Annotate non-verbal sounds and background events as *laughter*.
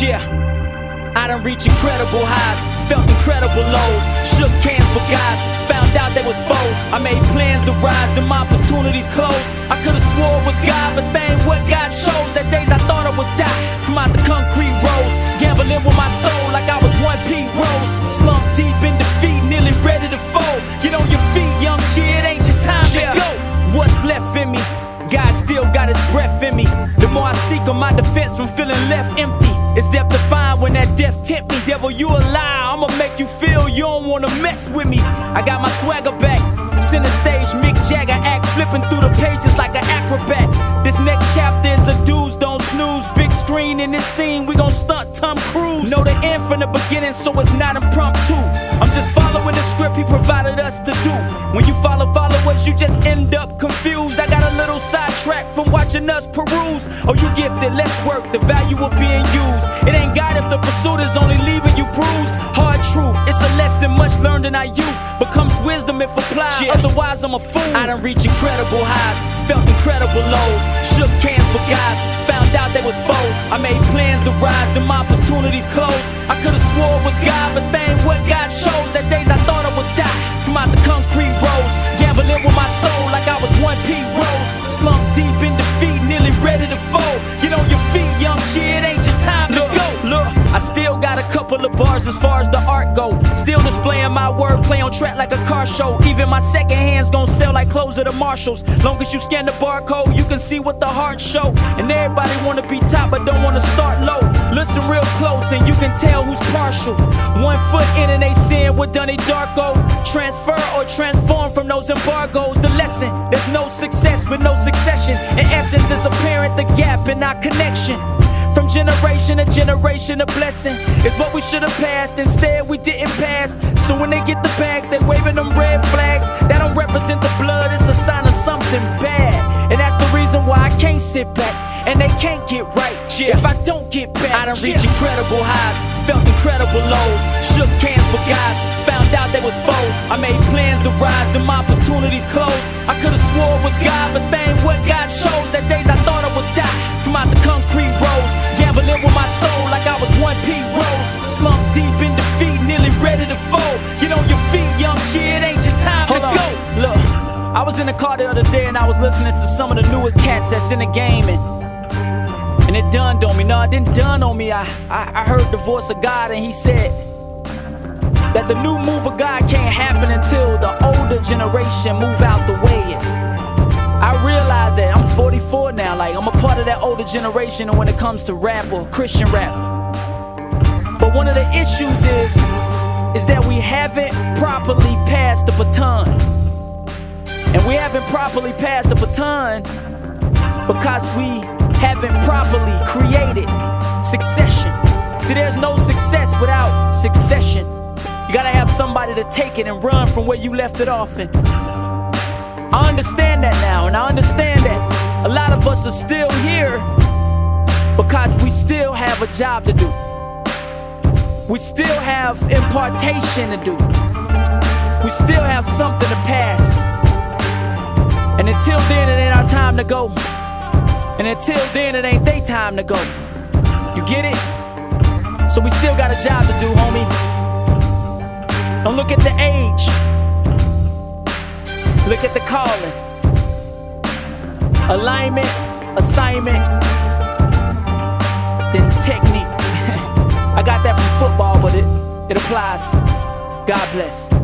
Yeah. I done reached incredible highs, felt incredible lows, shook hands with guys, found out they was foes. I made plans to rise, then my opportunities closed. I could've swore it was God, but they ain't what God chose. That days I thought I would die from out the concrete roads, gambling with my soul like I was one Pete Rose. Slumped deep in defeat, nearly ready to fold. Get on your feet, young kid, ain't your time Yeah. to go. What's left in me? God still got his breath in me. The more I seek on my defense from feeling left empty. It's death defined when that death tempt me. Devil, you a lie. I'ma make you feel you don't wanna mess with me. I got my swagger back. Center stage, Mick Jagger act, flipping through the pages like an acrobat. This next chapter is a dudes don't snooze. Big screen in this scene, we gon' stunt Tom Cruise. Know the end from the beginning, so it's not impromptu. I'm just following the script he provided us to do. When you follow followers, you just end up confused. I got a sidetracked from watching us peruse. Oh, you gifted, let's work, the value of being used. It ain't God if the pursuit is only leaving you bruised. Hard truth, it's a lesson much learned in our youth. Becomes wisdom if applied, otherwise I'm a fool. I done reached incredible highs, felt incredible lows. Shook hands with guys, found out they was foes. I made plans to rise, then my opportunities closed. I could've swore it was God, but they ain't what God chose. Nearly bars as far as the art go. Still displaying my wordplay on track like a car show. Even my second hand's gonna sell like clothes at the Marshalls. Long as you scan the barcode, you can see what the heart show. And everybody wanna be top but don't wanna start low. Listen real close and you can tell who's partial. One foot in and they seeing done they darko. Transfer or transform from those embargoes. The lesson, there's no success with no succession. In essence, it's apparent the gap in our connection. From generation to generation, a blessing is what we should have passed. Instead, we didn't pass. So when they get the bags, they waving them red flags. That don't represent the blood, it's a sign of something bad. And that's the reason why I can't sit back and they can't get right. If I don't get back, I done reached incredible highs, felt incredible lows. Shook hands with guys, found out they was foes. I made plans to rise, then my opportunities closed. I could've swore it was God, but they ain't what God chose. That days I thought I would die from out the concrete roads. Gambling with my soul like I was one Pete Rose. Slumped deep in defeat, nearly ready to fold. Get on your feet, young kid, ain't your time to go. Look, I was in the car the other day and I was listening to some of the newer cats that's in the game and and it dawned on me. No, it didn't dawn on me. I, I, I heard the voice of God, and He said that the new move of God can't happen until the older generation move out the way. I realized that I'm 44 now. I'm a part of that older generation, and when it comes to rap or Christian rap. But one of the issues is is that we haven't properly passed the baton. And we haven't properly passed the baton because we haven't properly created succession. See, there's no success without succession. You gotta have somebody to take it and run from where you left it off. And I understand that now, and I understand that a lot of us are still here because we still have a job to do. We still have impartation to do. We still have something to pass. And until then, it ain't our time to go. And until then, it ain't they time to go. You get it? So we still got a job to do, homie. Don't look at the age. Look at the calling. Alignment, assignment, then technique. *laughs* I got that from football, but it, it applies. God bless.